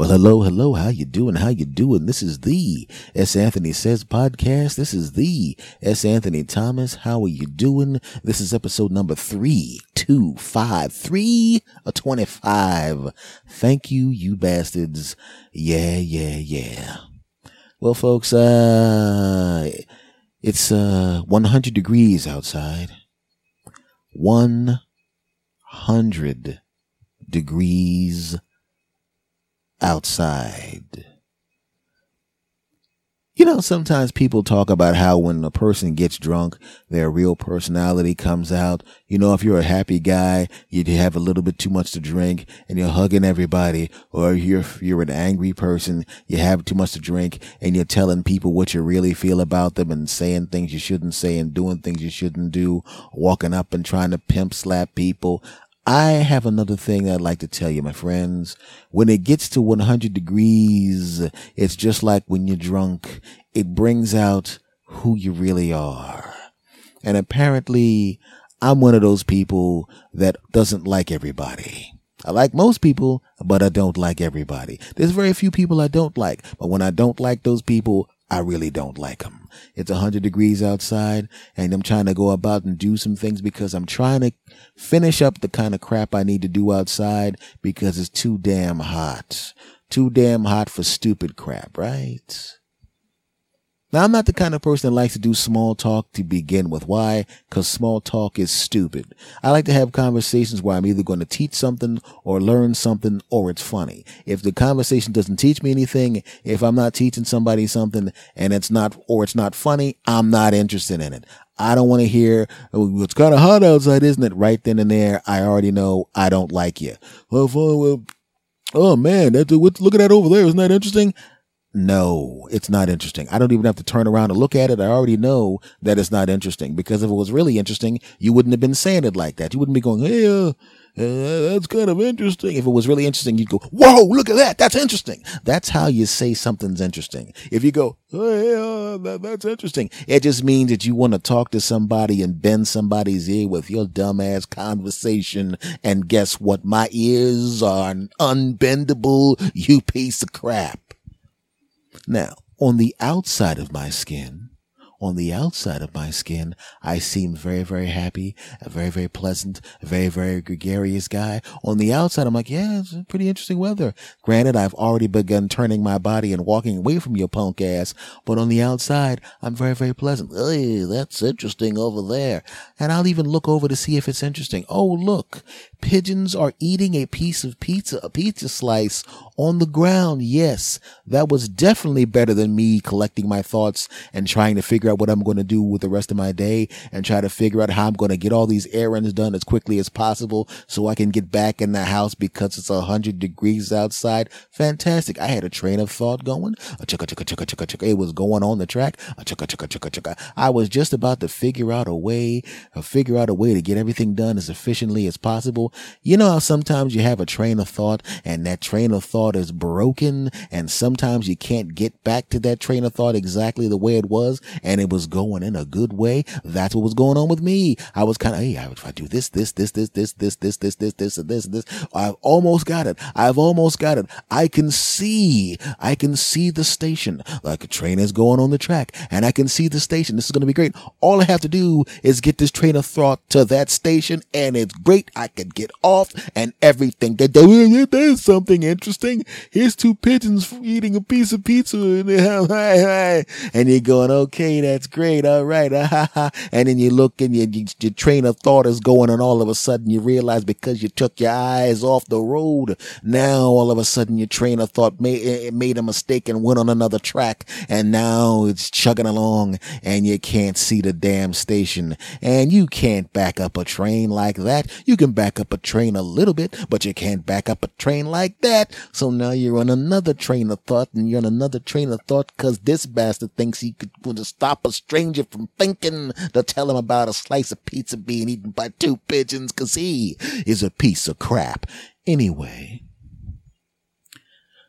Well, hello, hello. How you doing? How you doing? This is the S. Anthony Says podcast. This is the S. Anthony Thomas. How are you doing? This is episode number three, two, five, three, a 25. Thank you, you bastards. Yeah, yeah, yeah. Well, folks, uh, it's, uh, 100 degrees outside. 100 degrees outside. You know, sometimes people talk about how when a person gets drunk, their real personality comes out. You know, if you're a happy guy, you have a little bit too much to drink and you're hugging everybody, or you're, you're an angry person, you have too much to drink and you're telling people what you really feel about them and saying things you shouldn't say and doing things you shouldn't do, walking up and trying to pimp slap people. I have another thing I'd like to tell you, my friends. When it gets to 100 degrees, it's just like when you're drunk. It brings out who you really are. And apparently, I'm one of those people that doesn't like everybody. I like most people, but I don't like everybody. There's very few people I don't like, but when I don't like those people, I really don't like them. It's a hundred degrees outside and I'm trying to go about and do some things because I'm trying to finish up the kind of crap I need to do outside because it's too damn hot. Too damn hot for stupid crap, right? Now, I'm not the kind of person that likes to do small talk to begin with. Why? Because small talk is stupid. I like to have conversations where I'm either going to teach something or learn something or it's funny. If the conversation doesn't teach me anything, if I'm not teaching somebody something and it's not, or it's not funny, I'm not interested in it. I don't want to hear, oh, it's kind of hot outside, isn't it? Right then and there, I already know I don't like you. Well, well, oh man, that, look at that over there. Isn't that interesting? No, it's not interesting. I don't even have to turn around and look at it. I already know that it's not interesting because if it was really interesting, you wouldn't have been saying it like that. You wouldn't be going, Hey, uh, uh, that's kind of interesting. If it was really interesting, you'd go, whoa, look at that. That's interesting. That's how you say something's interesting. If you go, hey, uh, that, that's interesting. It just means that you want to talk to somebody and bend somebody's ear with your dumbass conversation. And guess what? My ears are unbendable, you piece of crap. Now, on the outside of my skin, on the outside of my skin, I seem very, very happy, a very, very pleasant, a very, very gregarious guy. On the outside, I'm like, yeah, it's pretty interesting weather. Granted, I've already begun turning my body and walking away from your punk ass, but on the outside, I'm very, very pleasant. Hey, that's interesting over there. And I'll even look over to see if it's interesting. Oh, look, pigeons are eating a piece of pizza, a pizza slice on the ground. Yes, that was definitely better than me collecting my thoughts and trying to figure out what I'm going to do with the rest of my day and try to figure out how I'm going to get all these errands done as quickly as possible so I can get back in the house because it's a hundred degrees outside. Fantastic. I had a train of thought going. It was going on the track. I was just about to figure out a way, uh, figure out a way to get everything done as efficiently as possible you know how sometimes you have a train of thought and that train of thought is broken and sometimes you can't get back to that train of thought exactly the way it was and it was going in a good way. That's what was going on with me. I was kind of, hey, if I do this, this, this, this, this, this, this, this, this, this, and this, this, I've almost got it. I've almost got it. I can see, I can see the station like a train is going on the track and I can see the station. This is going to be great. All I have to do is get this train of thought to that station and it's great. I can get off and everything. There's something interesting. Here's two pigeons eating a piece of pizza and you're going, okay, that's great. All right. And then you look and your, your train of thought is going and all of a sudden you realize because you took your eyes off the road, now all of a sudden your train of thought made, eh, eh, made a mistake and went on another track and now it's chugging along and you can't see the damn station and you can't back up a train like that. You can back up a train a little bit, but you can't back up a train like that. So now you're on another train of thought and you're on another train of thought because this bastard thinks he could to stop a stranger from thinking to tell him about a slice of pizza being eaten by two pigeons because he is a piece of crap. Anyway,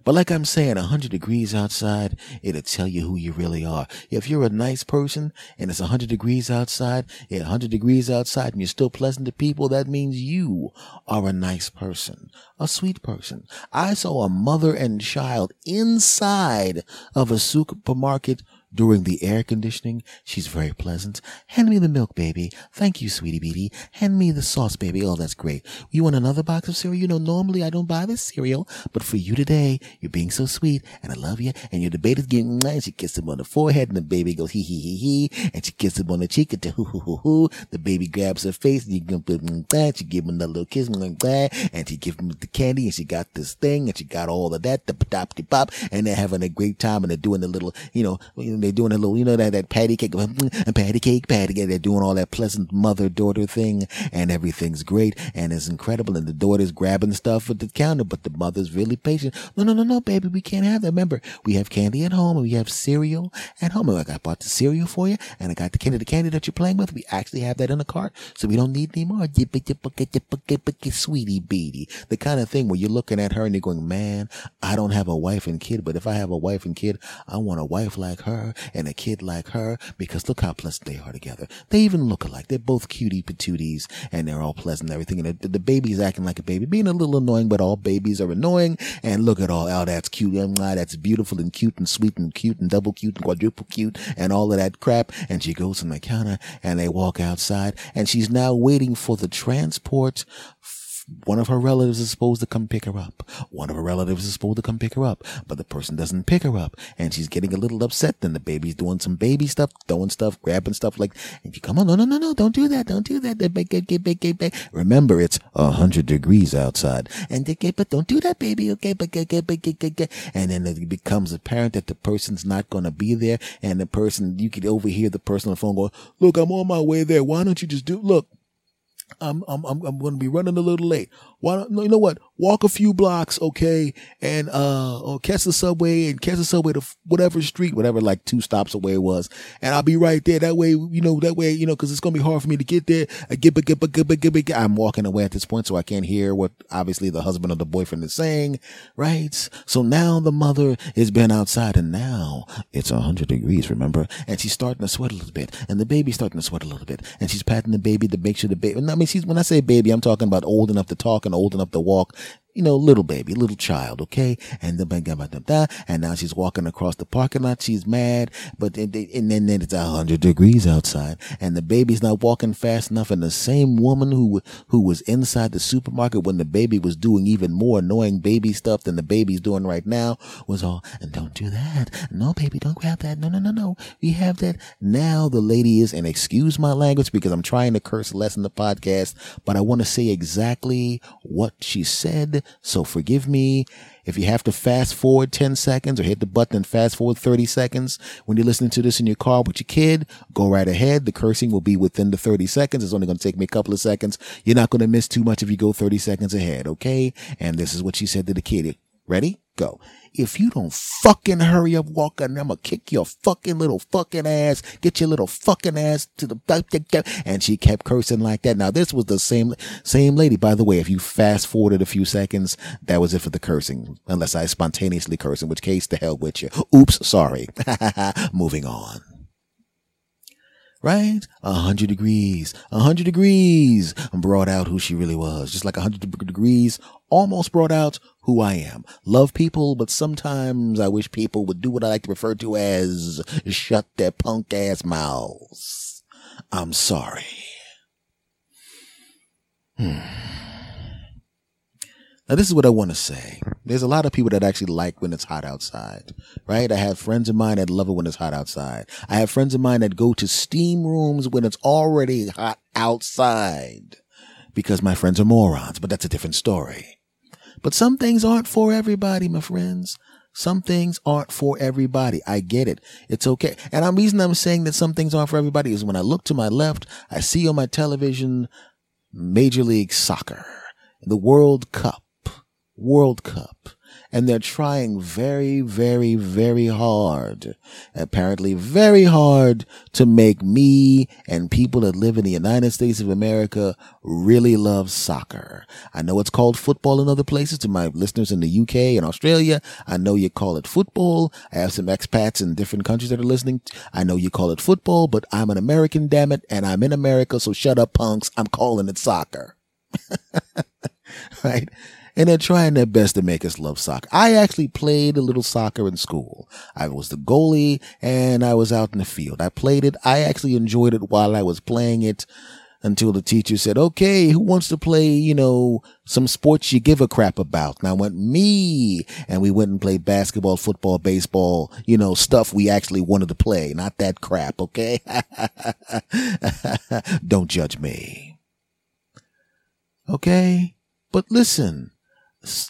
But like I'm saying, 100 degrees outside, it'll tell you who you really are. If you're a nice person and it's 100 degrees outside, yeah, 100 degrees outside and you're still pleasant to people, that means you are a nice person, a sweet person. I saw a mother and child inside of a supermarket during the air conditioning. She's very pleasant. Hand me the milk, baby. Thank you, sweetie beatie. Hand me the sauce, baby. Oh, that's great. You want another box of cereal? You know, normally I don't buy this cereal, but for you today, you're being so sweet and I love you. And your debate is getting nice. She kisses him on the forehead and the baby goes hee hee hee hee. And she kisses him on the cheek and hoo hoo hoo hoo. The baby grabs her face and you can put that. She give him another little kiss and that. And she give him the candy and she got this thing and she got all of that. The pop pop. And they're having a great time and they're doing the little, you know, they're doing a little, you know, that, that patty cake, patty cake, patty cake. They're doing all that pleasant mother daughter thing and everything's great and it's incredible. And the daughter's grabbing stuff at the counter, but the mother's really patient. No, no, no, no, baby. We can't have that. Remember, we have candy at home and we have cereal at home. And I bought the cereal for you and I got the candy, the candy that you're playing with. We actually have that in the cart. So we don't need any more. Sweetie beady. The kind of thing where you're looking at her and you're going, man, I don't have a wife and kid, but if I have a wife and kid, I want a wife like her and a kid like her because look how pleasant they are together. They even look alike. They're both cutie patooties and they're all pleasant and everything. And the, the baby's acting like a baby, being a little annoying, but all babies are annoying. And look at all, oh, that's cute. And ah, that's beautiful and cute and sweet and cute and double cute and quadruple cute and all of that crap. And she goes to the counter and they walk outside and she's now waiting for the transport one of her relatives is supposed to come pick her up. One of her relatives is supposed to come pick her up, but the person doesn't pick her up, and she's getting a little upset. Then the baby's doing some baby stuff, throwing stuff, grabbing stuff like, and you come on, no, no, no, no, don't do that, don't do that. Remember, it's a hundred degrees outside, and they but don't do that, baby, okay? But and then it becomes apparent that the person's not going to be there, and the person you could overhear the person on the phone going, "Look, I'm on my way there. Why don't you just do look?" I'm I'm I'm, going to be running a little late. Why don't you know what? Walk a few blocks, okay, and uh, or catch the subway and catch the subway to whatever street, whatever like two stops away it was, and I'll be right there. That way, you know, that way, you know, because it's gonna be hard for me to get there. I get, get, get, get, get, get, I'm walking away at this point, so I can't hear what obviously the husband or the boyfriend is saying, right? So now the mother has been outside, and now it's hundred degrees, remember? And she's starting to sweat a little bit, and the baby's starting to sweat a little bit, and she's patting the baby to make sure the baby. I mean, she's when I say baby, I'm talking about old enough to talk and old enough to walk you know, little baby, little child, okay? And and now she's walking across the parking lot. She's mad, but and then, then it's a hundred degrees outside, and the baby's not walking fast enough. And the same woman who who was inside the supermarket when the baby was doing even more annoying baby stuff than the baby's doing right now was all, and don't do that. No, baby, don't grab that. No, no, no, no. We have that. Now the lady is, and excuse my language because I'm trying to curse less in the podcast, but I want to say exactly what she said so forgive me if you have to fast forward 10 seconds or hit the button and fast forward 30 seconds when you're listening to this in your car with your kid, go right ahead. The cursing will be within the 30 seconds. It's only going to take me a couple of seconds. You're not going to miss too much if you go 30 seconds ahead. Okay. And this is what she said to the kid. Ready? Go. If you don't fucking hurry up walking, I'm gonna kick your fucking little fucking ass. Get your little fucking ass to the and she kept cursing like that. Now this was the same same lady, by the way. If you fast forwarded a few seconds, that was it for the cursing, unless I spontaneously curse, in which case the hell with you. Oops, sorry. Moving on right? A hundred degrees, a hundred degrees brought out who she really was. Just like a hundred degrees almost brought out who I am. Love people, but sometimes I wish people would do what I like to refer to as shut their punk ass mouths. I'm sorry. Hmm. Now, this is what I want to say. There's a lot of people that actually like when it's hot outside, right? I have friends of mine that love it when it's hot outside. I have friends of mine that go to steam rooms when it's already hot outside because my friends are morons, but that's a different story. But some things aren't for everybody, my friends. Some things aren't for everybody. I get it. It's okay. And the reason I'm saying that some things aren't for everybody is when I look to my left, I see on my television Major League Soccer, the World Cup. World Cup. and they're trying very, very, very hard, apparently very hard to make me and people that live in the United States of America really love soccer. I know it's called football in other places to my listeners in the UK and Australia. I know you call it football. I have some expats in different countries that are listening. I know you call it football, but I'm an American, damn it, and I'm in America, so shut up, punks. I'm calling it soccer. right? And they're trying their best to make us love soccer. I actually played a little soccer in school. I was the goalie and I was out in the field. I played it. I actually enjoyed it while I was playing it until the teacher said, okay, who wants to play, you know, some sports you give a crap about? And I went, me. And we went and played basketball, football, baseball, you know, stuff we actually wanted to play, not that crap. Okay. Don't judge me. Okay. But listen,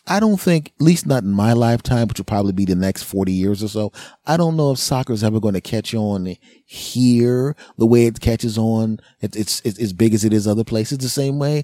I don't think, at least not in my lifetime, which will probably be the next 40 years or so. I don't know if soccer is ever going to catch on here the way it catches on. It, it's, it's as big as it is other places the same way.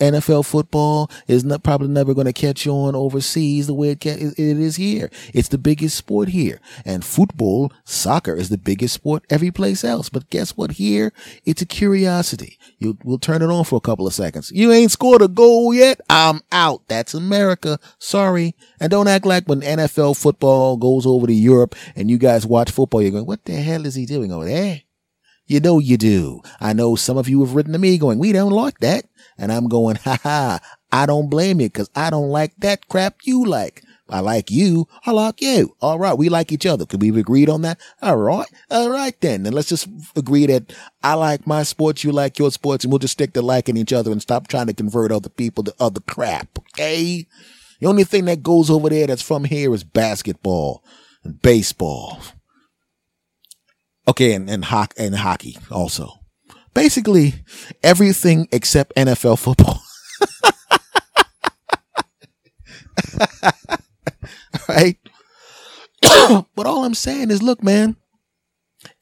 NFL football is not probably never going to catch on overseas the way it, ca- it is here. It's the biggest sport here. And football, soccer is the biggest sport every place else. But guess what? Here, it's a curiosity. You, we'll turn it on for a couple of seconds. You ain't scored a goal yet. I'm out. That's America. Sorry. And don't act like when NFL football goes over to Europe and you guys watch football, you're going, what the hell is he doing over there? You know you do. I know some of you have written to me going, we don't like that. And I'm going, ha ha, I don't blame you because I don't like that crap you like. I like you. I like you. All right. We like each other. Could we have agreed on that? All right. All right then. And let's just agree that I like my sports. You like your sports and we'll just stick to liking each other and stop trying to convert other people to other crap. Okay. The only thing that goes over there that's from here is basketball baseball. Okay. And, and, ho- and hockey also. Basically everything except NFL football. right? but all I'm saying is, look, man,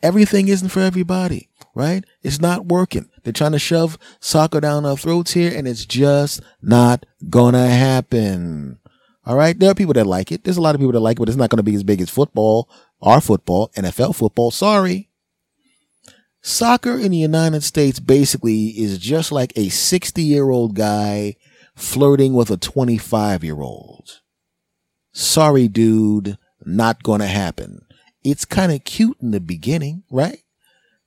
everything isn't for everybody, right? It's not working. They're trying to shove soccer down our throats here, and it's just not gonna happen. All right. There are people that like it. There's a lot of people that like it, but it's not going to be as big as football, our football, NFL football. Sorry. Soccer in the United States basically is just like a 60 year old guy flirting with a 25 year old. Sorry, dude, not gonna happen. It's kind of cute in the beginning, right?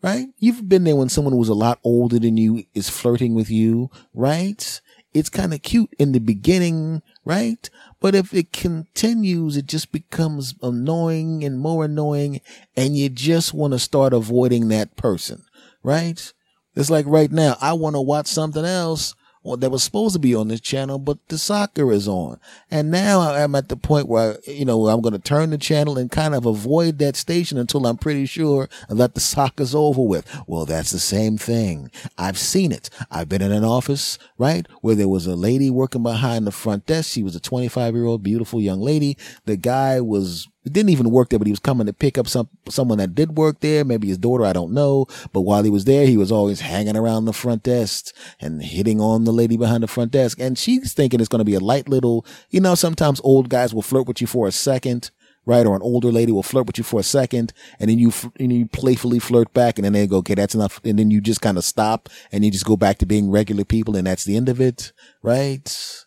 Right? You've been there when someone who's a lot older than you is flirting with you, right? It's kind of cute in the beginning, right? But if it continues, it just becomes annoying and more annoying and you just want to start avoiding that person, right? It's like right now, I want to watch something else that was supposed to be on this channel, but the soccer is on. And now I'm at the point where, you know, I'm going to turn the channel and kind of avoid that station until I'm pretty sure that the soccer's over with. Well, that's the same thing. I've seen it. I've been in an office, right, where there was a lady working behind the front desk. She was a 25 year old beautiful young lady. The guy was didn't even work there, but he was coming to pick up some someone that did work there, maybe his daughter, I don't know. But while he was there, he was always hanging around the front desk and hitting on the lady behind the front desk. And she's thinking it's going to be a light little, you know, sometimes old guys will flirt with you for a second. Right, or an older lady will flirt with you for a second, and then you and you playfully flirt back, and then they go, "Okay, that's enough," and then you just kind of stop, and you just go back to being regular people, and that's the end of it, right?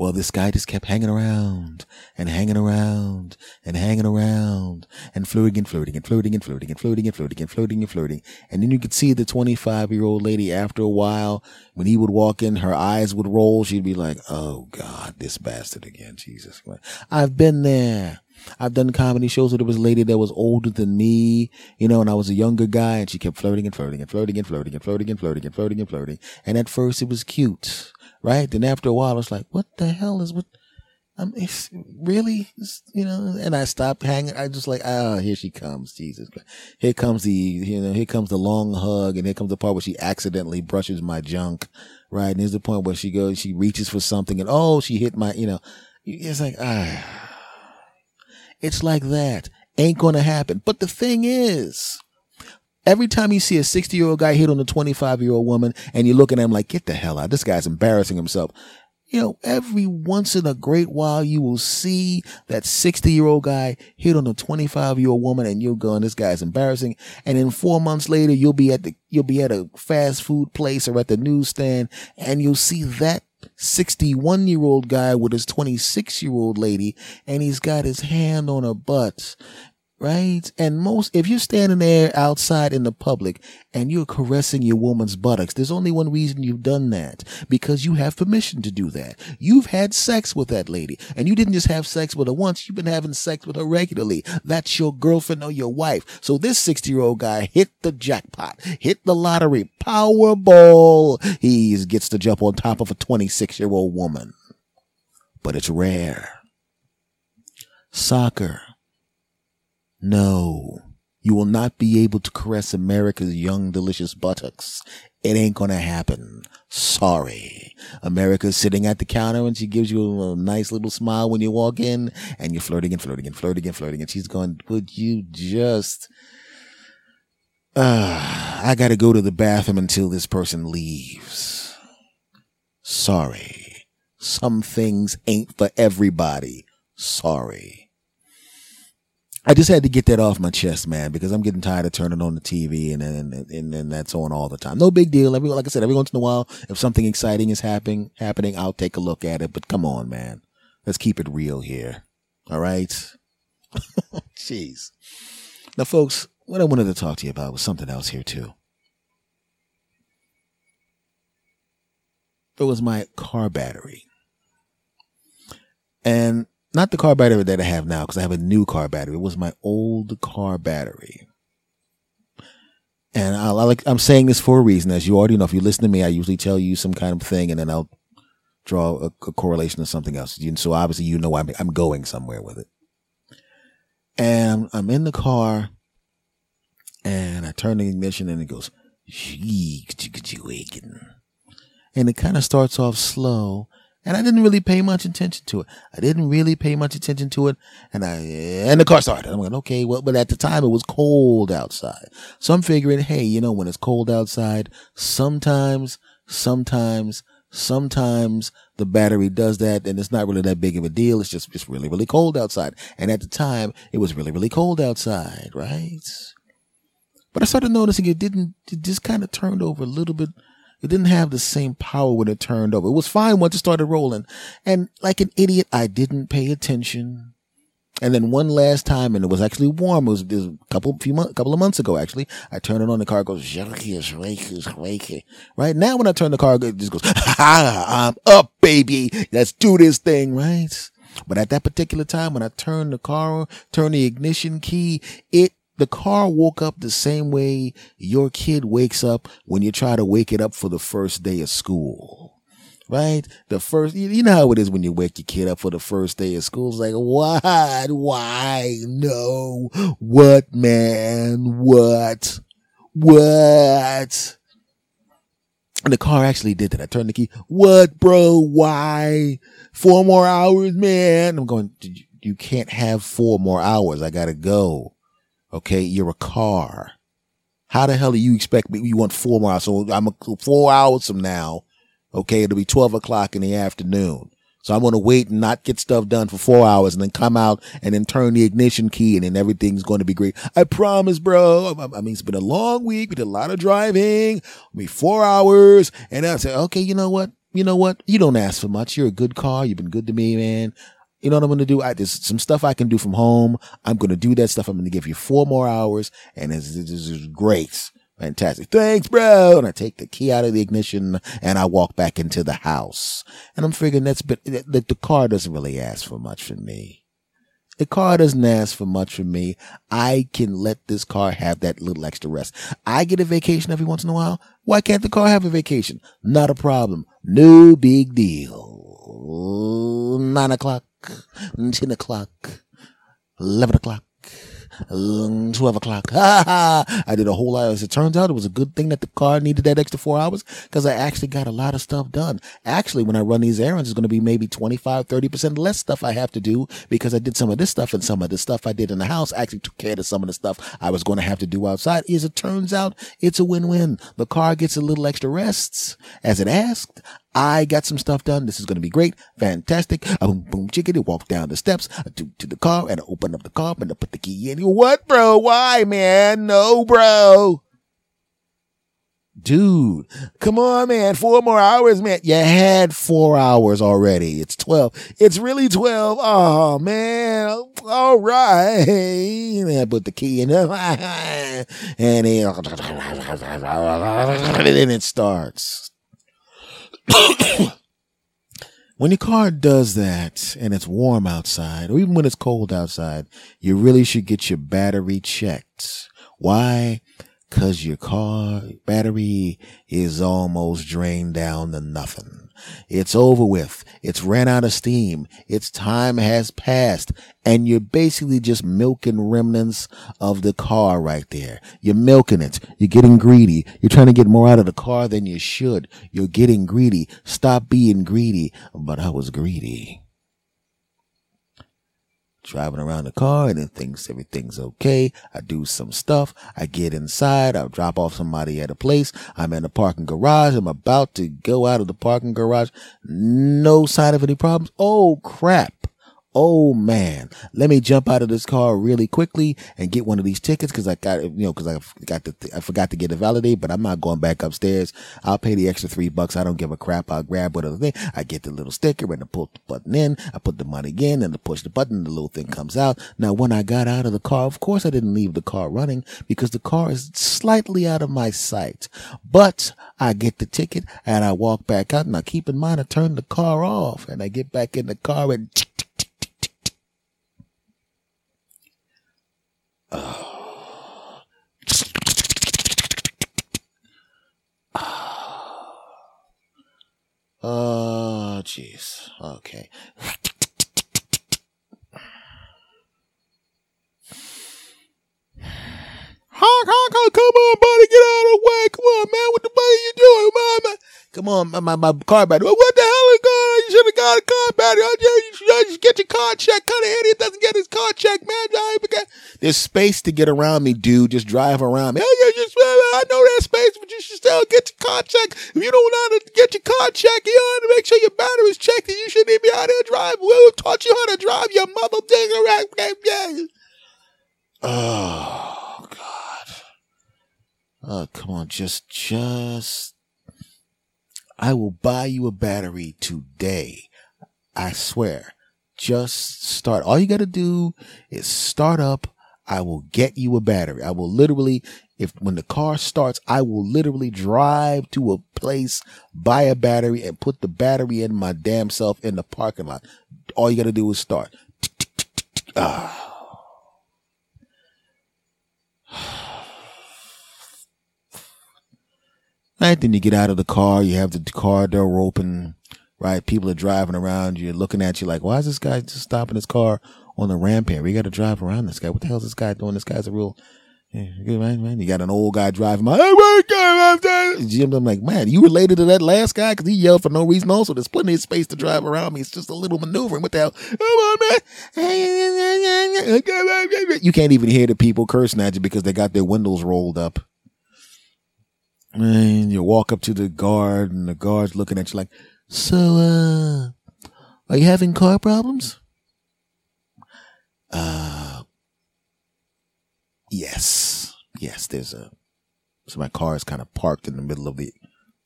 Well, this guy just kept hanging around and hanging around and hanging around and flirting and flirting and flirting and flirting and flirting and flirting and flirting and flirting. And then you could see the 25 year old lady after a while, when he would walk in, her eyes would roll. She'd be like, Oh God, this bastard again. Jesus. I've been there. I've done comedy shows where there was a lady that was older than me, you know, and I was a younger guy and she kept flirting and flirting and flirting and flirting and flirting and flirting and flirting and flirting. And at first it was cute right? Then after a while, it's like, what the hell is what? I'm it's really, it's, you know, and I stopped hanging. I just like, ah, oh, here she comes. Jesus. Here comes the, you know, here comes the long hug. And here comes the part where she accidentally brushes my junk. Right. And there's the point where she goes, she reaches for something and oh, she hit my, you know, it's like, ah, it's like that. Ain't to happen. But the thing is, Every time you see a 60 year old guy hit on a 25 year old woman and you look at him like, get the hell out. This guy's embarrassing himself. You know, every once in a great while, you will see that 60 year old guy hit on a 25 year old woman and you're going, this guy's embarrassing. And then four months later, you'll be at the, you'll be at a fast food place or at the newsstand and you'll see that 61 year old guy with his 26 year old lady and he's got his hand on her butt right? And most, if you're standing there outside in the public and you're caressing your woman's buttocks, there's only one reason you've done that because you have permission to do that. You've had sex with that lady and you didn't just have sex with her once, you've been having sex with her regularly. That's your girlfriend or your wife. So this 60 year old guy hit the jackpot, hit the lottery, Powerball. He gets to jump on top of a 26 year old woman, but it's rare. Soccer no, you will not be able to caress America's young, delicious buttocks. It ain't gonna happen. Sorry. America's sitting at the counter and she gives you a nice little smile when you walk in and you're flirting and flirting and flirting and flirting and she's going, would you just, uh, I gotta go to the bathroom until this person leaves. Sorry. Some things ain't for everybody. Sorry. I just had to get that off my chest, man, because I'm getting tired of turning on the TV and and and, and that's on all the time. No big deal. Every like I said, every once in a while, if something exciting is happening, happening, I'll take a look at it. But come on, man, let's keep it real here. All right. Jeez. Now, folks, what I wanted to talk to you about was something else here too. It was my car battery. And not the car battery that I have now because I have a new car battery. It was my old car battery. And I, I like, I'm saying this for a reason. As you already know, if you listen to me, I usually tell you some kind of thing and then I'll draw a, a correlation to something else. So obviously, you know, I'm, I'm going somewhere with it. And I'm in the car and I turn the ignition and it goes, and it kind of starts off slow and I didn't really pay much attention to it. I didn't really pay much attention to it. And I, and the car started. I'm like, okay, well, but at the time it was cold outside. So I'm figuring, hey, you know, when it's cold outside, sometimes, sometimes, sometimes the battery does that and it's not really that big of a deal. It's just, it's really, really cold outside. And at the time it was really, really cold outside, right? But I started noticing it didn't, it just kind of turned over a little bit it didn't have the same power when it turned over. It was fine once it started rolling. And like an idiot, I didn't pay attention. And then one last time, and it was actually warm. It was, it was a couple, few months, couple of months ago, actually. I turned it on, the car goes, right? Now when I turn the car, it just goes, ha, I'm up, baby. Let's do this thing, right? But at that particular time, when I turned the car, turned the ignition key, it the car woke up the same way your kid wakes up when you try to wake it up for the first day of school. Right? The first, you know how it is when you wake your kid up for the first day of school. It's like, what? Why? No. What, man? What? What? And the car actually did that. I turned the key. What, bro? Why? Four more hours, man. I'm going, you can't have four more hours. I gotta go. Okay. You're a car. How the hell do you expect me? You want four more hours. So I'm a, four hours from now. Okay. It'll be 12 o'clock in the afternoon. So I'm going to wait and not get stuff done for four hours and then come out and then turn the ignition key and then everything's going to be great. I promise, bro. I mean, it's been a long week. We did a lot of driving. Be four hours. And I say, okay, you know what? You know what? You don't ask for much. You're a good car. You've been good to me, man. You know what I'm going to do? I, there's some stuff I can do from home. I'm going to do that stuff. I'm going to give you four more hours and this is great. Fantastic. Thanks, bro. And I take the key out of the ignition and I walk back into the house. And I'm figuring that's been, that the car doesn't really ask for much from me. The car doesn't ask for much from me. I can let this car have that little extra rest. I get a vacation every once in a while. Why can't the car have a vacation? Not a problem. No big deal. Nine o'clock 10 o'clock, 11 o'clock, 12 o'clock. I did a whole lot. As it turns out, it was a good thing that the car needed that extra four hours because I actually got a lot of stuff done. Actually, when I run these errands, it's going to be maybe 25, 30% less stuff I have to do because I did some of this stuff and some of the stuff I did in the house actually took care of some of the stuff I was going to have to do outside. As it turns out, it's a win-win. The car gets a little extra rests as it asked. I got some stuff done. This is going to be great. Fantastic. Boom, boom, chickadee, walk down the steps to, the car and I open up the car and I put the key in. What, bro? Why, man? No, bro. Dude, come on, man. Four more hours, man. You had four hours already. It's 12. It's really 12. Oh, man. All right. And I put the key in and it starts. when your car does that and it's warm outside, or even when it's cold outside, you really should get your battery checked. Why? Cause your car battery is almost drained down to nothing. It's over with. It's ran out of steam. Its time has passed and you're basically just milking remnants of the car right there. You're milking it. You're getting greedy. You're trying to get more out of the car than you should. You're getting greedy. Stop being greedy. But I was greedy driving around the car and it thinks everything's okay. I do some stuff. I get inside. I drop off somebody at a place. I'm in a parking garage. I'm about to go out of the parking garage. No sign of any problems. Oh crap. Oh man, let me jump out of this car really quickly and get one of these tickets because I got, you know, because I got the, I forgot to get it validated, but I'm not going back upstairs. I'll pay the extra three bucks. I don't give a crap. I'll grab whatever thing. I get the little sticker and I pull the button in. I put the money in and I push the button. The little thing comes out. Now, when I got out of the car, of course I didn't leave the car running because the car is slightly out of my sight, but I get the ticket and I walk back out. Now keep in mind, I turn the car off and I get back in the car and Oh. Oh, jeez. Okay. Honk, honk, honk, come on, buddy, get out of the way. Come on, man. What the fuck are you doing, man? Come on, my, my, my car battery. What the hell is going on? You should have got a car battery. You should just get your car checked. Kind of idiot doesn't get his car checked, man. There's space to get around me, dude. Just drive around me. Oh, yeah, just, I know that space, but you should still get your car checked. If you don't know how to get your car checked, you ought to make sure your battery's checked and you shouldn't even be out there driving. Who taught you how to drive, your mother digger? Oh, God. Oh, come on, just, just. I will buy you a battery today. I swear. Just start. All you got to do is start up. I will get you a battery. I will literally, if when the car starts, I will literally drive to a place, buy a battery and put the battery in my damn self in the parking lot. All you got to do is start. Ah. Right? Then you get out of the car, you have the car door open, right? People are driving around, you're looking at you like, why is this guy just stopping his car on the ramp here? We got to drive around this guy. What the hell is this guy doing? This guy's a real, yeah, man, man. You got an old guy driving my, by. Jim, I'm like, man, you related to that last guy? Cause he yelled for no reason. Also, there's plenty of space to drive around me. It's just a little maneuvering. What the hell? Come on, man. You can't even hear the people cursing at you because they got their windows rolled up. And you walk up to the guard and the guard's looking at you like, so, uh, are you having car problems? Uh, yes. Yes, there's a, so my car is kind of parked in the middle of the,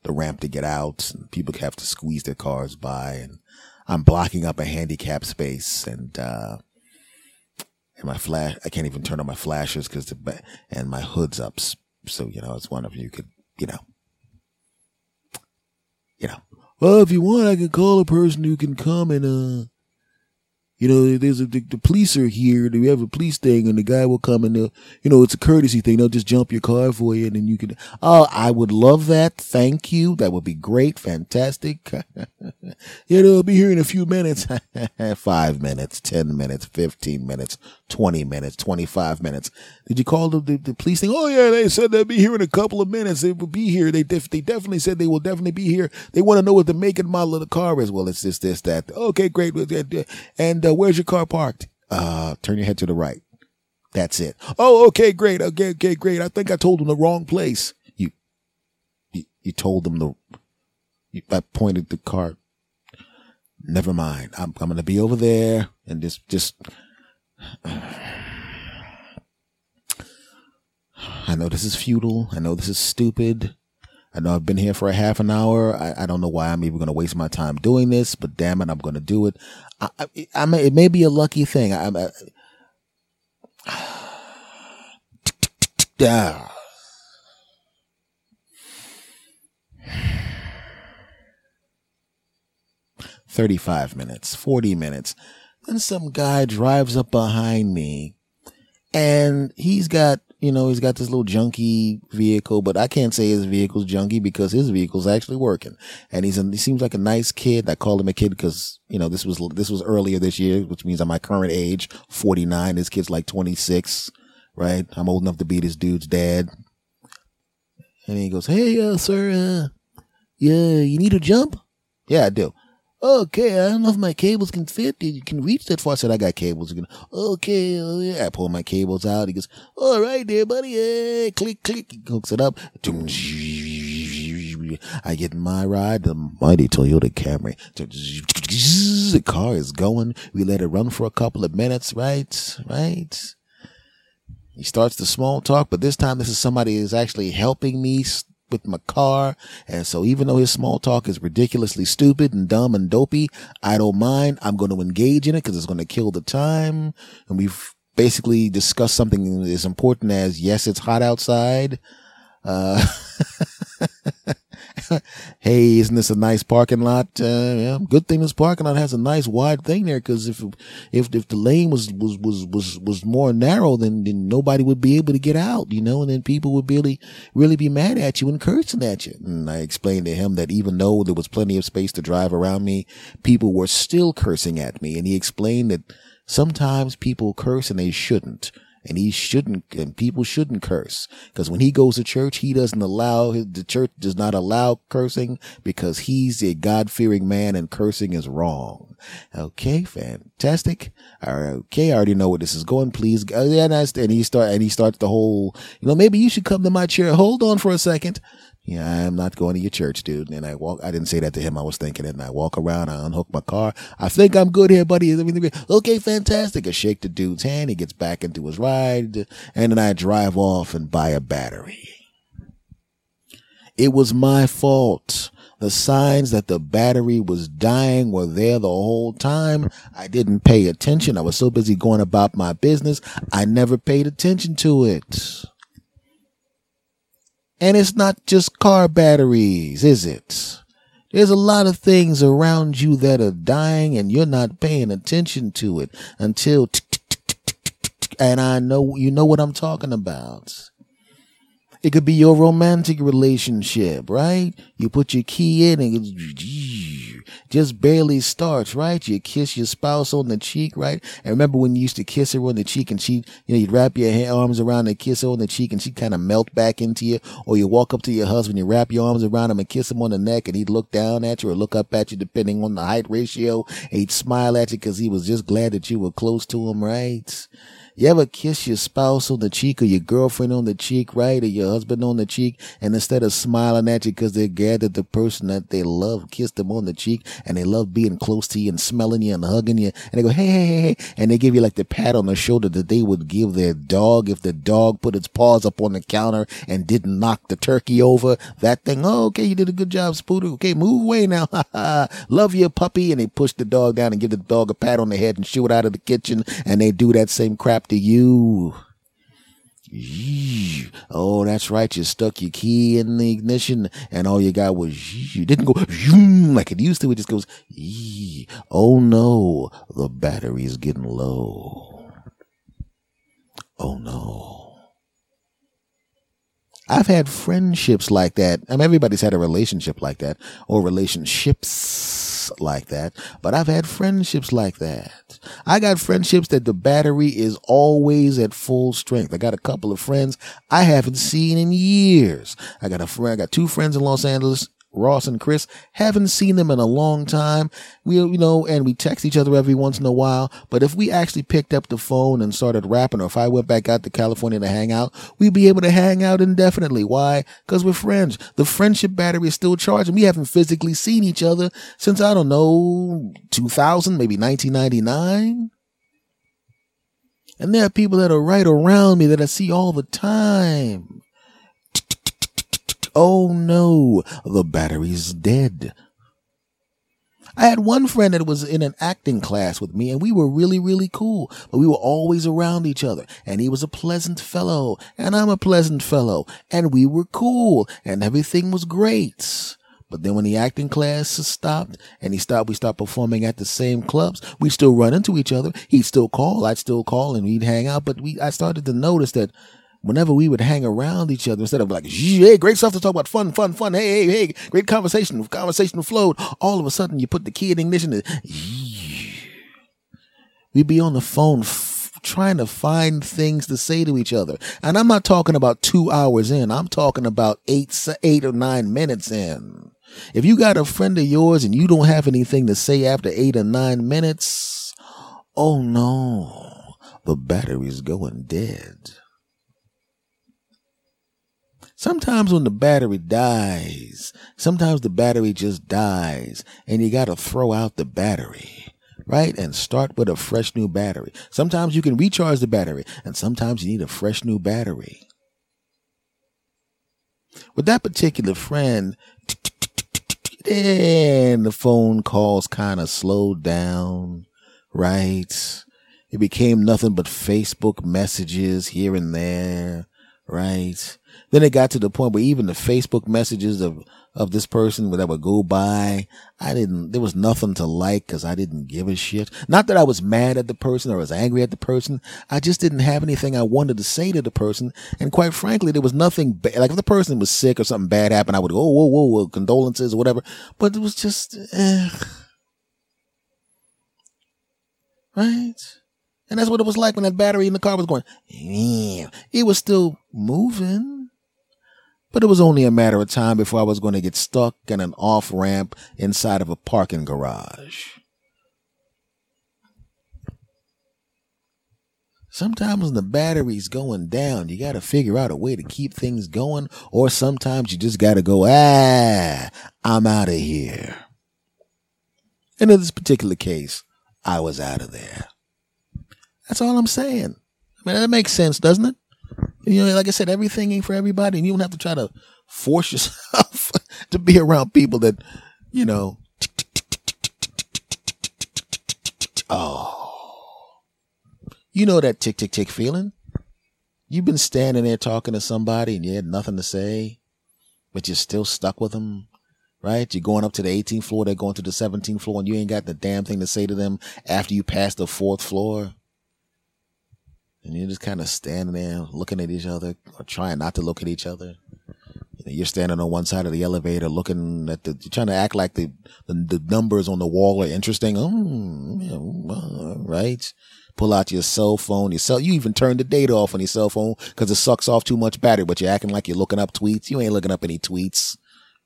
the ramp to get out and people have to squeeze their cars by and I'm blocking up a handicap space and, uh, and my flash, I can't even turn on my flashes because the, and my hood's up. So, you know, it's one of you could you know, you know, well, if you want, I can call a person who can come and, uh, you know, there's a, the, the, police are here. We have a police thing and the guy will come and, you know, it's a courtesy thing. They'll just jump your car for you and then you can, oh, I would love that. Thank you. That would be great. Fantastic. you know, I'll be here in a few minutes. Five minutes, 10 minutes, 15 minutes, 20 minutes, 25 minutes. Did you call the, the, the, police thing? Oh yeah, they said they'll be here in a couple of minutes. They will be here. They def- they definitely said they will definitely be here. They want to know what the make and model of the car is. Well, it's this, this, that. Okay, great. And uh, where's your car parked? Uh, turn your head to the right. That's it. Oh, okay, great. Okay, okay, great. I think I told them the wrong place. You, you, you told them the, I pointed the cart. Never mind. I'm, I'm going to be over there and just, just, I know this is futile. I know this is stupid. I know I've been here for a half an hour. I, I don't know why I'm even going to waste my time doing this, but damn it, I'm going to do it. I, I, I may, it may be a lucky thing. I, I, 35 minutes, 40 minutes. Then some guy drives up behind me and he's got, you know, he's got this little junky vehicle, but I can't say his vehicle's junky because his vehicle's actually working. And he's a, he seems like a nice kid. I call him a kid because, you know, this was, this was earlier this year, which means I'm my current age, 49. This kid's like 26, right? I'm old enough to be this dude's dad. And he goes, Hey, uh, sir, uh, yeah, you need a jump? Yeah, I do okay, I don't know if my cables can fit. You can reach that far. I said, I got cables. Again. Okay, oh yeah. I pull my cables out. He goes, all right there, buddy. Hey, click, click. He hooks it up. I get my ride, the mighty Toyota Camry. The car is going. We let it run for a couple of minutes, right? Right? He starts the small talk, but this time this is somebody who's actually helping me with my car. And so even though his small talk is ridiculously stupid and dumb and dopey, I don't mind. I'm going to engage in it because it's going to kill the time. And we've basically discussed something as important as, yes, it's hot outside. Uh, hey, isn't this a nice parking lot? Uh, yeah, good thing this parking lot has a nice wide thing there. Cause if, if, if the lane was, was, was, was, was more narrow, then, then nobody would be able to get out, you know, and then people would really, really be mad at you and cursing at you. And I explained to him that even though there was plenty of space to drive around me, people were still cursing at me. And he explained that sometimes people curse and they shouldn't and he shouldn't, and people shouldn't curse. Because when he goes to church, he doesn't allow, the church does not allow cursing because he's a God fearing man and cursing is wrong. Okay, fantastic. All right, okay, I already know where this is going. Please, uh, yeah, and he start, and he starts the whole, you know, maybe you should come to my chair. Hold on for a second yeah, I'm not going to your church, dude. And I walk, I didn't say that to him. I was thinking it and I walk around, I unhook my car. I think I'm good here, buddy. Okay, fantastic. I shake the dude's hand. He gets back into his ride and then I drive off and buy a battery. It was my fault. The signs that the battery was dying were there the whole time. I didn't pay attention. I was so busy going about my business. I never paid attention to it. And it's not just car batteries, is it? There's a lot of things around you that are dying and you're not paying attention to it until and I know you know what I'm talking about. It could be your romantic relationship, right? You put your key in and just barely starts, right? You kiss your spouse on the cheek, right? And remember when you used to kiss her on the cheek and she, you know, you'd wrap your arms around and kiss her on the cheek and she'd kind of melt back into you. Or you walk up to your husband, you wrap your arms around him and kiss him on the neck and he'd look down at you or look up at you depending on the height ratio. And he'd smile at you because he was just glad that you were close to him, right? You ever kiss your spouse on the cheek or your girlfriend on the cheek, right? Or your husband on the cheek, and instead of smiling at you because glad that the person that they love kissed them on the cheek and they love being close to you and smelling you and hugging you, and they go, hey, hey, hey, hey, and they give you like the pat on the shoulder that they would give their dog if the dog put its paws up on the counter and didn't knock the turkey over. That thing, oh, okay, you did a good job, Spooter. Okay, move away now. love your puppy. And they push the dog down and give the dog a pat on the head and shoo it out of the kitchen. And they do that same crap after you. Oh, that's right. You stuck your key in the ignition and all you got was you didn't go like it used to. It just goes, oh no, the battery's getting low. Oh no. I've had friendships like that. I mean, everybody's had a relationship like that or relationships like that, but I've had friendships like that. I got friendships that the battery is always at full strength. I got a couple of friends I haven't seen in years. I got a friend, I got two friends in Los Angeles Ross and Chris. Haven't seen them in a long time. We, you know, and we text each other every once in a while. But if we actually picked up the phone and started rapping, or if I went back out to California to hang out, we'd be able to hang out indefinitely. Why? Because we're friends. The friendship battery is still charging. We haven't physically seen each other since, I don't know, 2000, maybe 1999. And there are people that are right around me that I see all the time. Oh no, the battery's dead. I had one friend that was in an acting class with me and we were really, really cool, but we were always around each other and he was a pleasant fellow and I'm a pleasant fellow and we were cool and everything was great. But then when the acting class stopped and he stopped, we stopped performing at the same clubs. We still run into each other. He'd still call. I'd still call and we'd hang out. But we, I started to notice that whenever we would hang around each other, instead of like, hey, great stuff to talk about, fun, fun, fun, hey, hey, hey, great conversation, conversation flowed. All of a sudden, you put the key in ignition. And, we'd be on the phone f- trying to find things to say to each other. And I'm not talking about two hours in. I'm talking about eight, eight or nine minutes in. If you got a friend of yours and you don't have anything to say after eight or nine minutes, oh no, the battery's going dead. Sometimes when the battery dies, sometimes the battery just dies and you got to throw out the battery, right? And start with a fresh new battery. Sometimes you can recharge the battery and sometimes you need a fresh new battery. With that particular friend, then the phone calls kind of slowed down, right? It became nothing but Facebook messages here and there, right? Then it got to the point where even the Facebook messages of, of this person that would go by, I didn't, there was nothing to like because I didn't give a shit. Not that I was mad at the person or was angry at the person. I just didn't have anything I wanted to say to the person. And quite frankly, there was nothing bad. Like if the person was sick or something bad happened, I would go, oh, whoa, whoa, whoa, condolences or whatever. But it was just, eh. Right? And that's what it was like when that battery in the car was going. It was still moving but it was only a matter of time before I was going to get stuck in an off ramp inside of a parking garage. Sometimes when the battery's going down, you got to figure out a way to keep things going, or sometimes you just got to go, ah, I'm out of here. And in this particular case, I was out of there. That's all I'm saying. I mean, that makes sense, doesn't it? You know, like I said, everything ain't for everybody, and you don't have to try to force yourself to be around people that, you know, oh, you know that tick tick tick feeling. You've been standing there talking to somebody and you had nothing to say, but you're still stuck with them, right? You're going up to the 18th floor, they're going to the 17th floor, and you ain't got the damn thing to say to them after you pass the fourth floor and you're just kind of standing there looking at each other or trying not to look at each other. You're standing on one side of the elevator looking at the, you're trying to act like the, the, the numbers on the wall are interesting. Oh, right. Pull out your cell phone, your cell, you even turn the data off on your cell phone because it sucks off too much battery, but you're acting like you're looking up tweets. You ain't looking up any tweets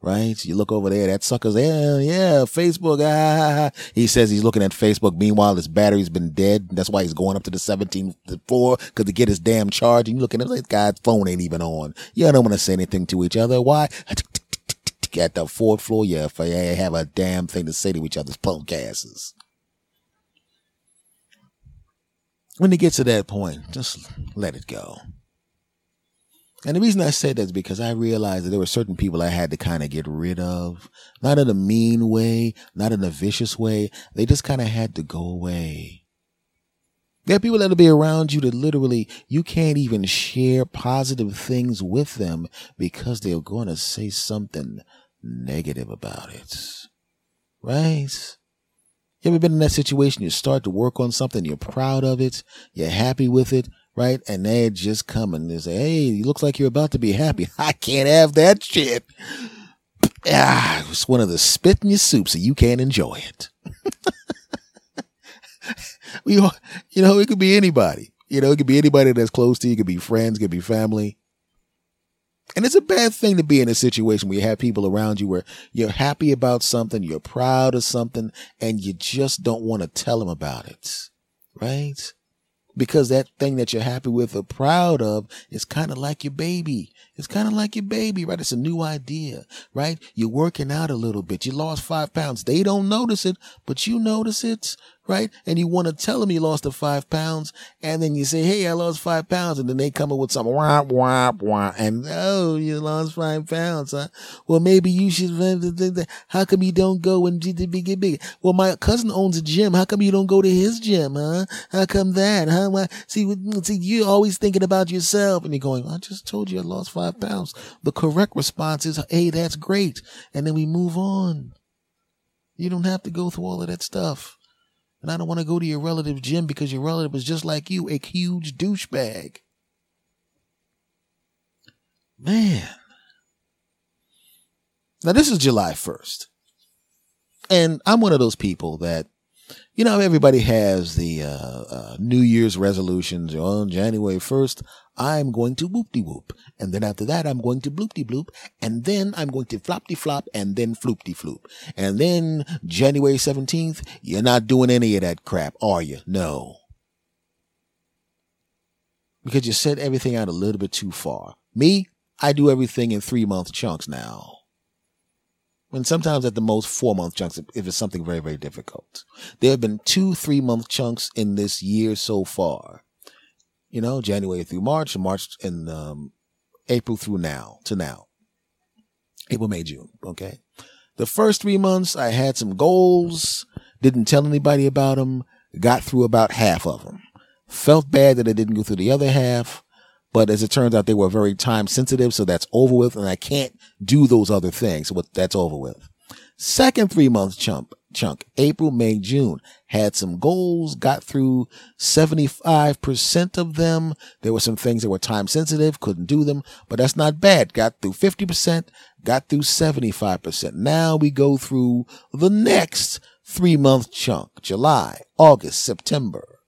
right? You look over there, that sucker's, yeah, yeah, Facebook. Ah, he says he's looking at Facebook. Meanwhile, his battery's been dead. That's why he's going up to the 17th floor because to get his damn charge. And you looking at this guy's phone ain't even on. Y'all don't want to say anything to each other. Why? At the fourth floor, yeah, if I have a damn thing to say to each other's asses. When it gets to that point, just let it go. And the reason I said that is because I realized that there were certain people I had to kind of get rid of. Not in a mean way, not in a vicious way. They just kind of had to go away. There are people that'll be around you that literally you can't even share positive things with them because they're going to say something negative about it. Right? You ever been in that situation? You start to work on something, you're proud of it, you're happy with it, right? And they just come and they say, Hey, it looks like you're about to be happy. I can't have that shit. Ah, it's one of the spit in your soup so you can't enjoy it. we, you know, it could be anybody. You know, it could be anybody that's close to you. It could be friends, it could be family. And it's a bad thing to be in a situation where you have people around you where you're happy about something, you're proud of something, and you just don't want to tell them about it. Right? Because that thing that you're happy with or proud of is kind of like your baby. It's kind of like your baby, right? It's a new idea, right? You're working out a little bit. You lost five pounds. They don't notice it, but you notice it, right? And you want to tell them you lost the five pounds. And then you say, Hey, I lost five pounds. And then they come up with some wah, wah, wah. And oh, you lost five pounds, huh? Well, maybe you should, how come you don't go and get big? Well, my cousin owns a gym. How come you don't go to his gym, huh? How come that, huh? Why, see, see, you're always thinking about yourself and you're going, I just told you I lost five pounds. The correct response is, Hey, that's great. And then we move on. You don't have to go through all of that stuff. And I don't want to go to your relative's gym because your relative is just like you, a huge douchebag. Man. Now, this is July 1st. And I'm one of those people that you know, everybody has the uh, uh, New Year's resolutions. On January 1st, I'm going to whoop de whoop. And then after that, I'm going to bloop de bloop. And then I'm going to flop de flop and then floop de floop. And then January 17th, you're not doing any of that crap, are you? No. Because you set everything out a little bit too far. Me, I do everything in three month chunks now and sometimes at the most four month chunks if it's something very, very difficult. There have been two three month chunks in this year so far. You know, January through March, March and um, April through now to now. April, May, June. Okay. The first three months, I had some goals, didn't tell anybody about them, got through about half of them. Felt bad that I didn't go through the other half, but as it turns out, they were very time sensitive. So that's over with. And I can't do those other things. So what that's over with. Second three month chunk, chunk, April, May, June, had some goals, got through 75% of them. There were some things that were time sensitive, couldn't do them, but that's not bad. Got through 50%, got through 75%. Now we go through the next three month chunk, July, August, September,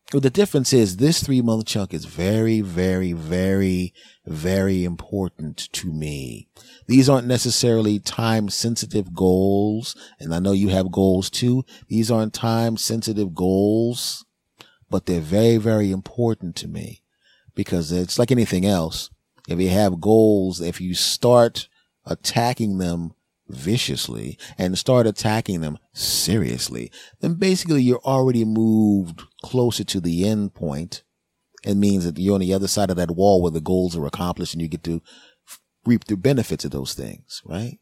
Well, the difference is this three month chunk is very, very, very, very important to me. These aren't necessarily time sensitive goals. And I know you have goals too. These aren't time sensitive goals, but they're very, very important to me because it's like anything else. If you have goals, if you start attacking them viciously and start attacking them seriously, then basically you're already moved closer to the end point. It means that you're on the other side of that wall where the goals are accomplished and you get to reap the benefits of those things, right?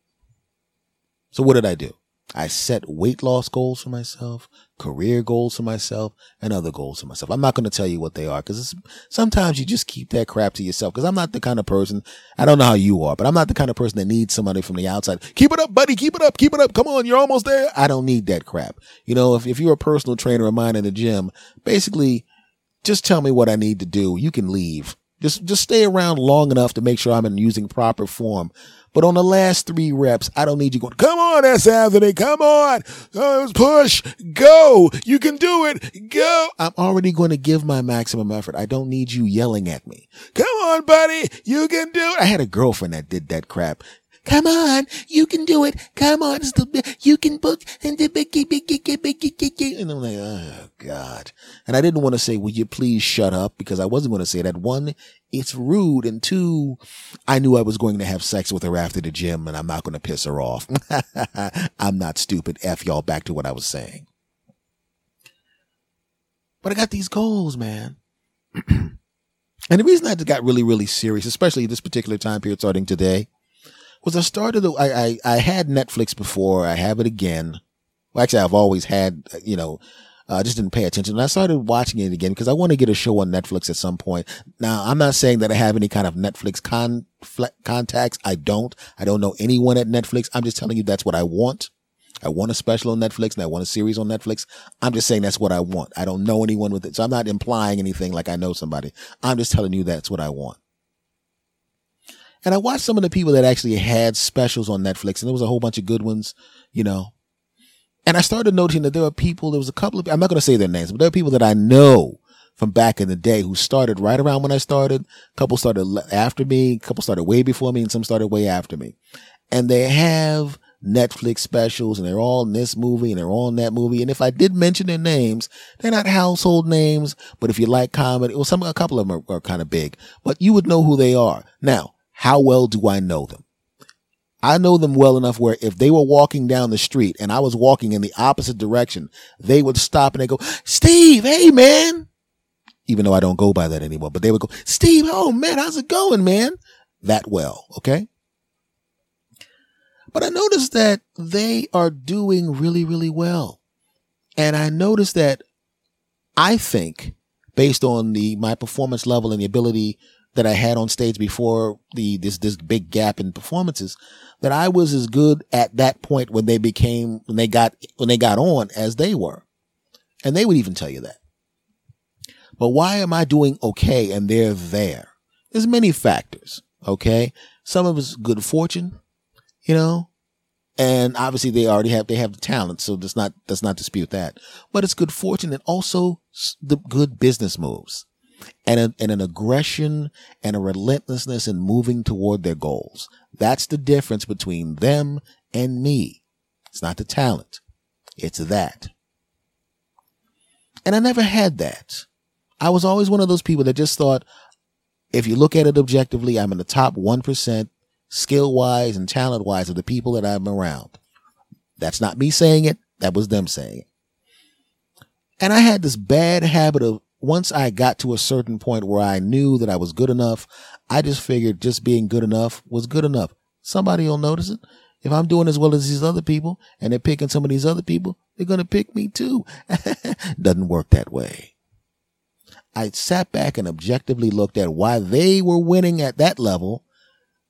So what did I do? I set weight loss goals for myself, career goals for myself, and other goals for myself. I'm not going to tell you what they are because sometimes you just keep that crap to yourself. Because I'm not the kind of person, I don't know how you are, but I'm not the kind of person that needs somebody from the outside. Keep it up, buddy. Keep it up. Keep it up. Come on. You're almost there. I don't need that crap. You know, if, if you're a personal trainer of mine in the gym, basically just tell me what I need to do. You can leave. Just, just stay around long enough to make sure I'm in using proper form. But on the last three reps, I don't need you going, come on, S. Anthony, come on, uh, push, go, you can do it, go. I'm already going to give my maximum effort. I don't need you yelling at me. Come on, buddy, you can do it. I had a girlfriend that did that crap. Come on, you can do it. Come on, you can book. And I'm like, oh God. And I didn't want to say, will you please shut up? Because I wasn't going to say that. One, it's rude. And two, I knew I was going to have sex with her after the gym and I'm not going to piss her off. I'm not stupid. F y'all back to what I was saying. But I got these goals, man. and the reason I got really, really serious, especially this particular time period starting today, was I started, I, I, I had Netflix before. I have it again. Well, actually, I've always had, you know, I uh, just didn't pay attention. And I started watching it again because I want to get a show on Netflix at some point. Now, I'm not saying that I have any kind of Netflix con- contacts. I don't. I don't know anyone at Netflix. I'm just telling you that's what I want. I want a special on Netflix and I want a series on Netflix. I'm just saying that's what I want. I don't know anyone with it. So I'm not implying anything like I know somebody. I'm just telling you that's what I want. And I watched some of the people that actually had specials on Netflix and there was a whole bunch of good ones, you know. And I started noticing that there were people, there was a couple of, I'm not going to say their names, but there are people that I know from back in the day who started right around when I started. A couple started after me, a couple started way before me, and some started way after me. And they have Netflix specials and they're all in this movie and they're all in that movie. And if I did mention their names, they're not household names, but if you like comedy, well, some, a couple of them are, are kind of big, but you would know who they are. Now, how well do I know them? I know them well enough where if they were walking down the street and I was walking in the opposite direction, they would stop and they go, Steve, hey man. Even though I don't go by that anymore, but they would go, Steve, oh man, how's it going, man? That well. Okay. But I noticed that they are doing really, really well. And I noticed that I think based on the, my performance level and the ability that I had on stage before the this this big gap in performances that I was as good at that point when they became when they got when they got on as they were. And they would even tell you that. But why am I doing okay and they're there? There's many factors, okay? Some of it's good fortune, you know, and obviously they already have they have the talent, so does not does not dispute that. But it's good fortune and also the good business moves and, a, and an aggression and a relentlessness in moving toward their goals. That's the difference between them and me. It's not the talent. It's that. And I never had that. I was always one of those people that just thought, if you look at it objectively, I'm in the top 1% skill wise and talent wise of the people that I'm around. That's not me saying it. That was them saying it. And I had this bad habit of once I got to a certain point where I knew that I was good enough, I just figured just being good enough was good enough. Somebody will notice it. If I'm doing as well as these other people and they're picking some of these other people, they're going to pick me too. Doesn't work that way. I sat back and objectively looked at why they were winning at that level.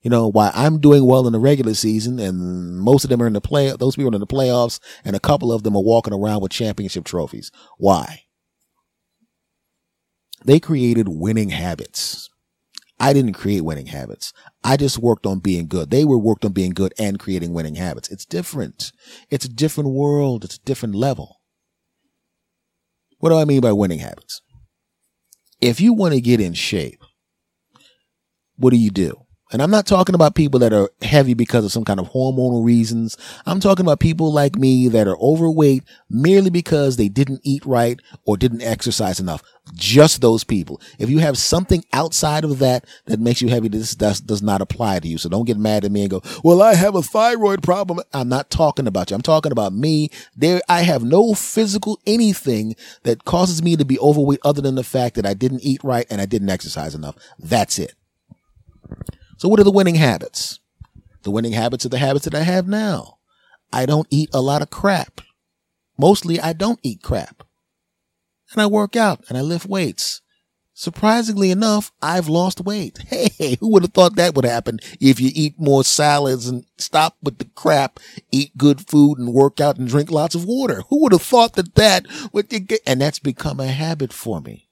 You know, why I'm doing well in the regular season and most of them are in the play, those people are in the playoffs and a couple of them are walking around with championship trophies. Why? They created winning habits. I didn't create winning habits. I just worked on being good. They were worked on being good and creating winning habits. It's different. It's a different world. It's a different level. What do I mean by winning habits? If you want to get in shape, what do you do? And I'm not talking about people that are heavy because of some kind of hormonal reasons. I'm talking about people like me that are overweight merely because they didn't eat right or didn't exercise enough. Just those people. If you have something outside of that that makes you heavy, this does, does not apply to you. So don't get mad at me and go, well, I have a thyroid problem. I'm not talking about you. I'm talking about me. There, I have no physical anything that causes me to be overweight other than the fact that I didn't eat right and I didn't exercise enough. That's it. So what are the winning habits? The winning habits are the habits that I have now. I don't eat a lot of crap. Mostly I don't eat crap. And I work out and I lift weights. Surprisingly enough, I've lost weight. Hey, who would have thought that would happen if you eat more salads and stop with the crap, eat good food and work out and drink lots of water? Who would have thought that that would get, and that's become a habit for me.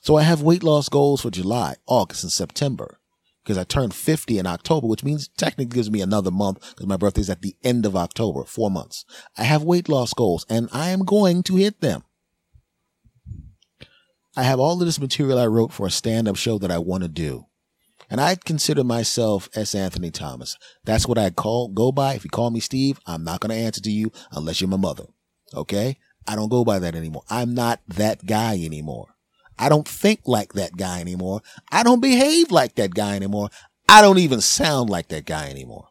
So I have weight loss goals for July, August, and September because I turned 50 in October, which means technically gives me another month because my birthday's at the end of October, four months. I have weight loss goals and I am going to hit them. I have all of this material I wrote for a stand up show that I want to do. And I consider myself S. Anthony Thomas. That's what I call, go by. If you call me Steve, I'm not going to answer to you unless you're my mother. Okay. I don't go by that anymore. I'm not that guy anymore. I don't think like that guy anymore. I don't behave like that guy anymore. I don't even sound like that guy anymore.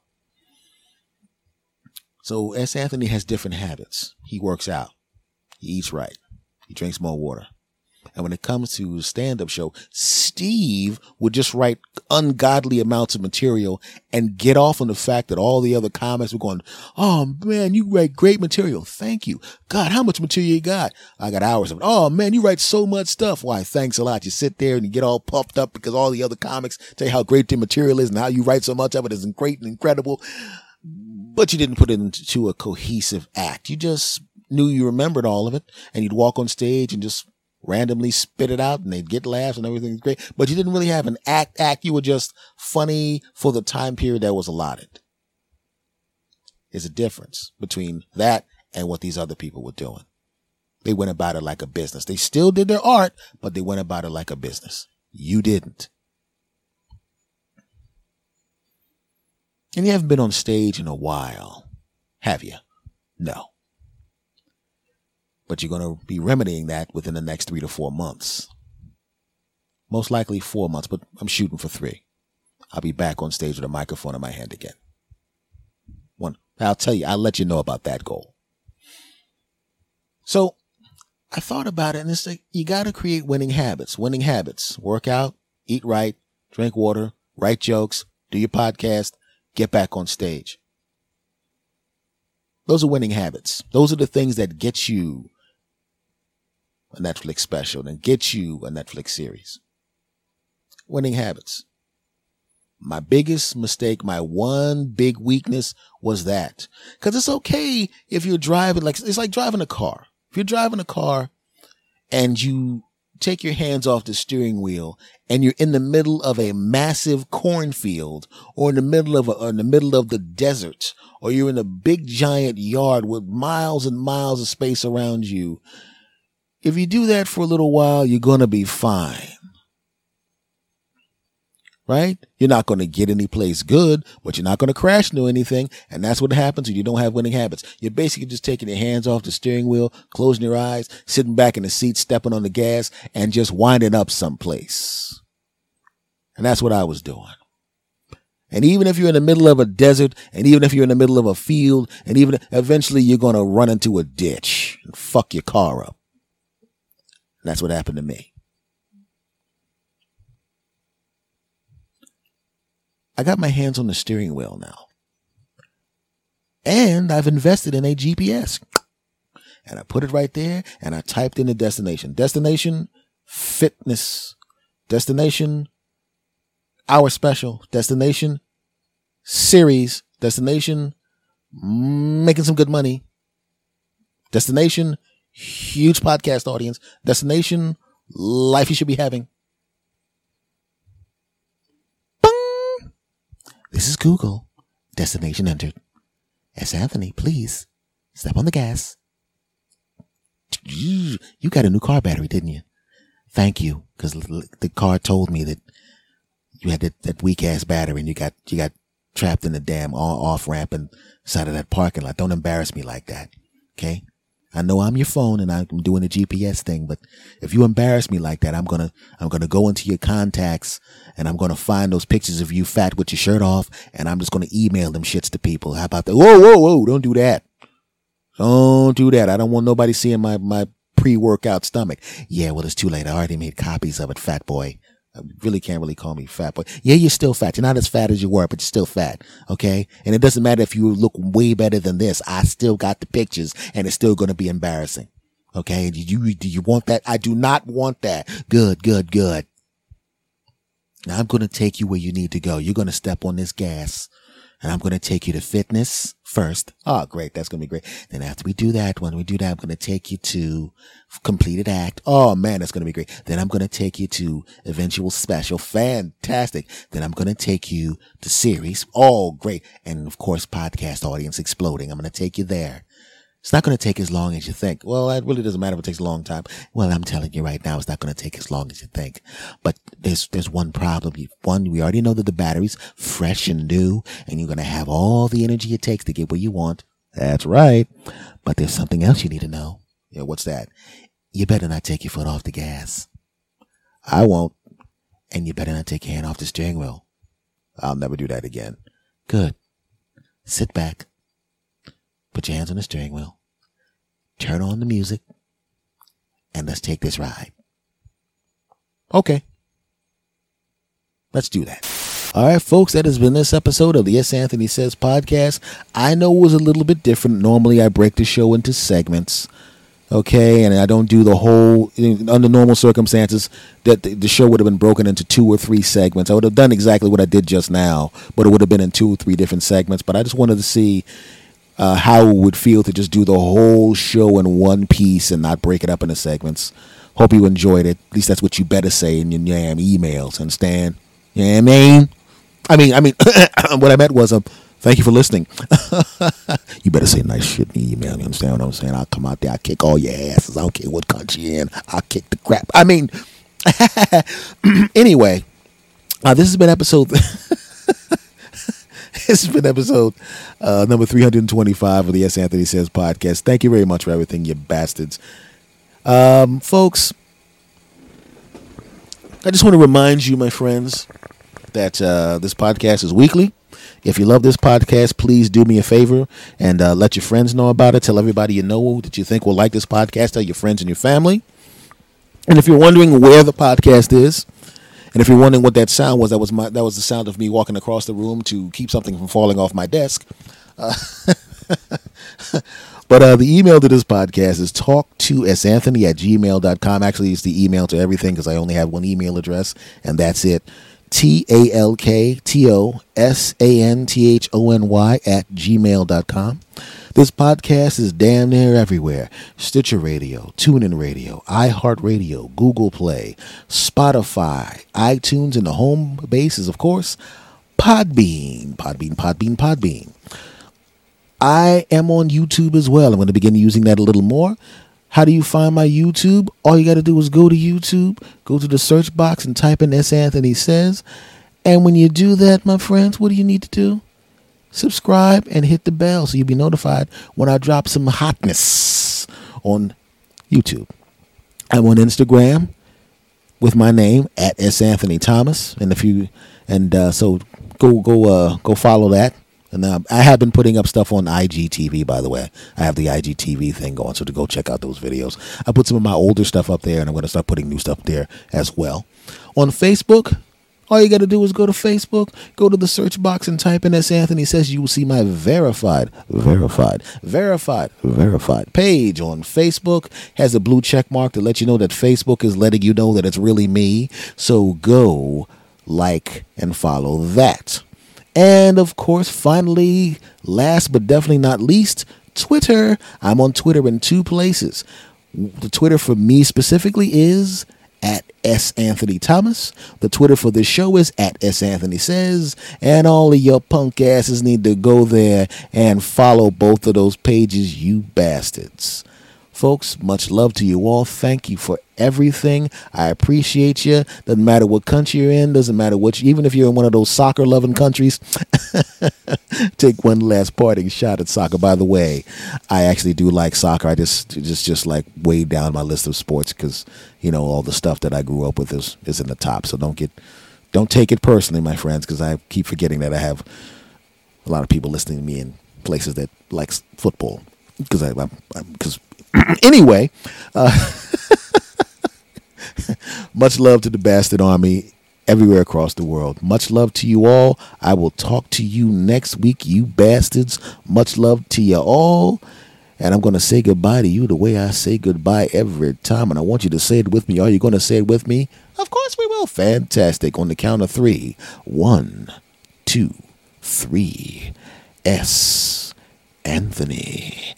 So S. Anthony has different habits. He works out. He eats right. He drinks more water. And when it comes to stand up show, Steve would just write ungodly amounts of material and get off on the fact that all the other comics were going, Oh man, you write great material. Thank you. God, how much material you got? I got hours of it. Oh man, you write so much stuff. Why? Thanks a lot. You sit there and you get all puffed up because all the other comics tell you how great the material is and how you write so much of it is great and incredible. But you didn't put it into a cohesive act. You just knew you remembered all of it and you'd walk on stage and just randomly spit it out and they'd get laughs and everything's great. But you didn't really have an act act. You were just funny for the time period that was allotted. There's a difference between that and what these other people were doing. They went about it like a business. They still did their art, but they went about it like a business. You didn't. And you haven't been on stage in a while, have you? No. But you're going to be remedying that within the next three to four months. Most likely four months, but I'm shooting for three. I'll be back on stage with a microphone in my hand again. One, I'll tell you, I'll let you know about that goal. So I thought about it and it's like, you got to create winning habits, winning habits, work out, eat right, drink water, write jokes, do your podcast, get back on stage. Those are winning habits. Those are the things that get you a Netflix special and get you a Netflix series. Winning habits. My biggest mistake, my one big weakness was that. Cause it's okay if you're driving, like, it's like driving a car. If you're driving a car and you take your hands off the steering wheel and you're in the middle of a massive cornfield or in the middle of a, in the middle of the desert or you're in a big giant yard with miles and miles of space around you. If you do that for a little while, you're going to be fine right? You're not going to get any place good, but you're not going to crash into anything. And that's what happens when you don't have winning habits. You're basically just taking your hands off the steering wheel, closing your eyes, sitting back in the seat, stepping on the gas and just winding up someplace. And that's what I was doing. And even if you're in the middle of a desert, and even if you're in the middle of a field, and even eventually you're going to run into a ditch and fuck your car up. That's what happened to me. I got my hands on the steering wheel now. And I've invested in a GPS. And I put it right there and I typed in the destination. Destination fitness. Destination hour special. Destination series. Destination making some good money. Destination huge podcast audience. Destination life you should be having. This is Google. Destination entered. S. Anthony, please step on the gas. You got a new car battery, didn't you? Thank you, because the car told me that you had that, that weak ass battery and you got you got trapped in the damn off ramp and side of that parking lot. Don't embarrass me like that, okay? I know I'm your phone and I'm doing the GPS thing, but if you embarrass me like that, I'm gonna, I'm gonna go into your contacts and I'm gonna find those pictures of you fat with your shirt off and I'm just gonna email them shits to people. How about that? Whoa, whoa, whoa. Don't do that. Don't do that. I don't want nobody seeing my, my pre-workout stomach. Yeah, well, it's too late. I already made copies of it, fat boy. I really can't really call me fat, but yeah, you're still fat. You're not as fat as you were, but you're still fat. Okay. And it doesn't matter if you look way better than this. I still got the pictures and it's still going to be embarrassing. Okay. Do you, do you want that? I do not want that. Good, good, good. Now I'm going to take you where you need to go. You're going to step on this gas and I'm going to take you to fitness first. Oh, great. That's going to be great. Then after we do that, when we do that, I'm going to take you to completed act. Oh man, that's going to be great. Then I'm going to take you to eventual special. Fantastic. Then I'm going to take you to series. Oh, great. And of course, podcast audience exploding. I'm going to take you there. It's not going to take as long as you think. Well, it really doesn't matter if it takes a long time. Well, I'm telling you right now, it's not going to take as long as you think. But there's, there's one problem. One, we already know that the battery's fresh and new and you're going to have all the energy it takes to get where you want. That's right. But there's something else you need to know. Yeah, what's that? You better not take your foot off the gas. I won't. And you better not take your hand off the steering wheel. I'll never do that again. Good. Sit back Put your hands on the steering wheel. Turn on the music. And let's take this ride. Okay. Let's do that. All right, folks, that has been this episode of the S. Anthony Says podcast. I know it was a little bit different. Normally, I break the show into segments. Okay, and I don't do the whole. Under normal circumstances, that the show would have been broken into two or three segments. I would have done exactly what I did just now, but it would have been in two or three different segments. But I just wanted to see uh, how it would feel to just do the whole show in one piece and not break it up into segments. Hope you enjoyed it. At least that's what you better say in your damn emails. Understand? You know I mean? I mean, I mean, what I meant was, um, Thank you for listening. you better say nice shit in the email. You understand what I'm saying? I'll come out there. I'll kick all your asses. I don't care what country you're in. I'll kick the crap. I mean, anyway, uh, this has been episode. this has been episode uh, number 325 of the S. Anthony Says podcast. Thank you very much for everything, you bastards. Um, folks, I just want to remind you, my friends, that uh, this podcast is weekly. If you love this podcast, please do me a favor and uh, let your friends know about it. Tell everybody you know that you think will like this podcast. Tell your friends and your family. And if you're wondering where the podcast is, and if you're wondering what that sound was, that was my that was the sound of me walking across the room to keep something from falling off my desk. Uh, but uh, the email to this podcast is talk to s anthony at gmail.com. Actually, it's the email to everything because I only have one email address, and that's it. T A L K T O S A N T H O N Y at gmail.com. This podcast is damn near everywhere Stitcher Radio, TuneIn Radio, iHeartRadio, Google Play, Spotify, iTunes, and the home base is, of course, Podbean. Podbean, Podbean, Podbean. I am on YouTube as well. I'm going to begin using that a little more. How do you find my YouTube? All you got to do is go to YouTube, go to the search box, and type in S. Anthony Says. And when you do that, my friends, what do you need to do? Subscribe and hit the bell so you'll be notified when I drop some hotness on YouTube. I'm on Instagram with my name at S. Anthony Thomas. And if you and uh, so go go uh, go follow that. And uh, I have been putting up stuff on IGTV, by the way. I have the IGTV thing going, so to go check out those videos. I put some of my older stuff up there, and I'm going to start putting new stuff there as well. On Facebook, all you got to do is go to Facebook, go to the search box, and type in S. Anthony says you will see my verified, verified, verified, verified page on Facebook. Has a blue check mark to let you know that Facebook is letting you know that it's really me. So go like and follow that. And of course, finally, last but definitely not least, Twitter. I'm on Twitter in two places. The Twitter for me specifically is at S. Anthony Thomas. The Twitter for this show is at S. Anthony Says. And all of your punk asses need to go there and follow both of those pages, you bastards. Folks, much love to you all. Thank you for everything. I appreciate you. Doesn't matter what country you're in, doesn't matter what, you, even if you're in one of those soccer loving countries. Take one last parting shot at soccer. By the way, I actually do like soccer. I just, just, just like way down my list of sports because, you know, all the stuff that I grew up with is, is in the top. So don't get, don't take it personally, my friends, because I keep forgetting that I have a lot of people listening to me in places that likes football because I, I'm, because anyway, uh, much love to the Bastard Army everywhere across the world. Much love to you all. I will talk to you next week, you bastards. Much love to you all. And I'm going to say goodbye to you the way I say goodbye every time. And I want you to say it with me. Are you going to say it with me? Of course we will. Fantastic. On the count of three. One, two, three. S. Anthony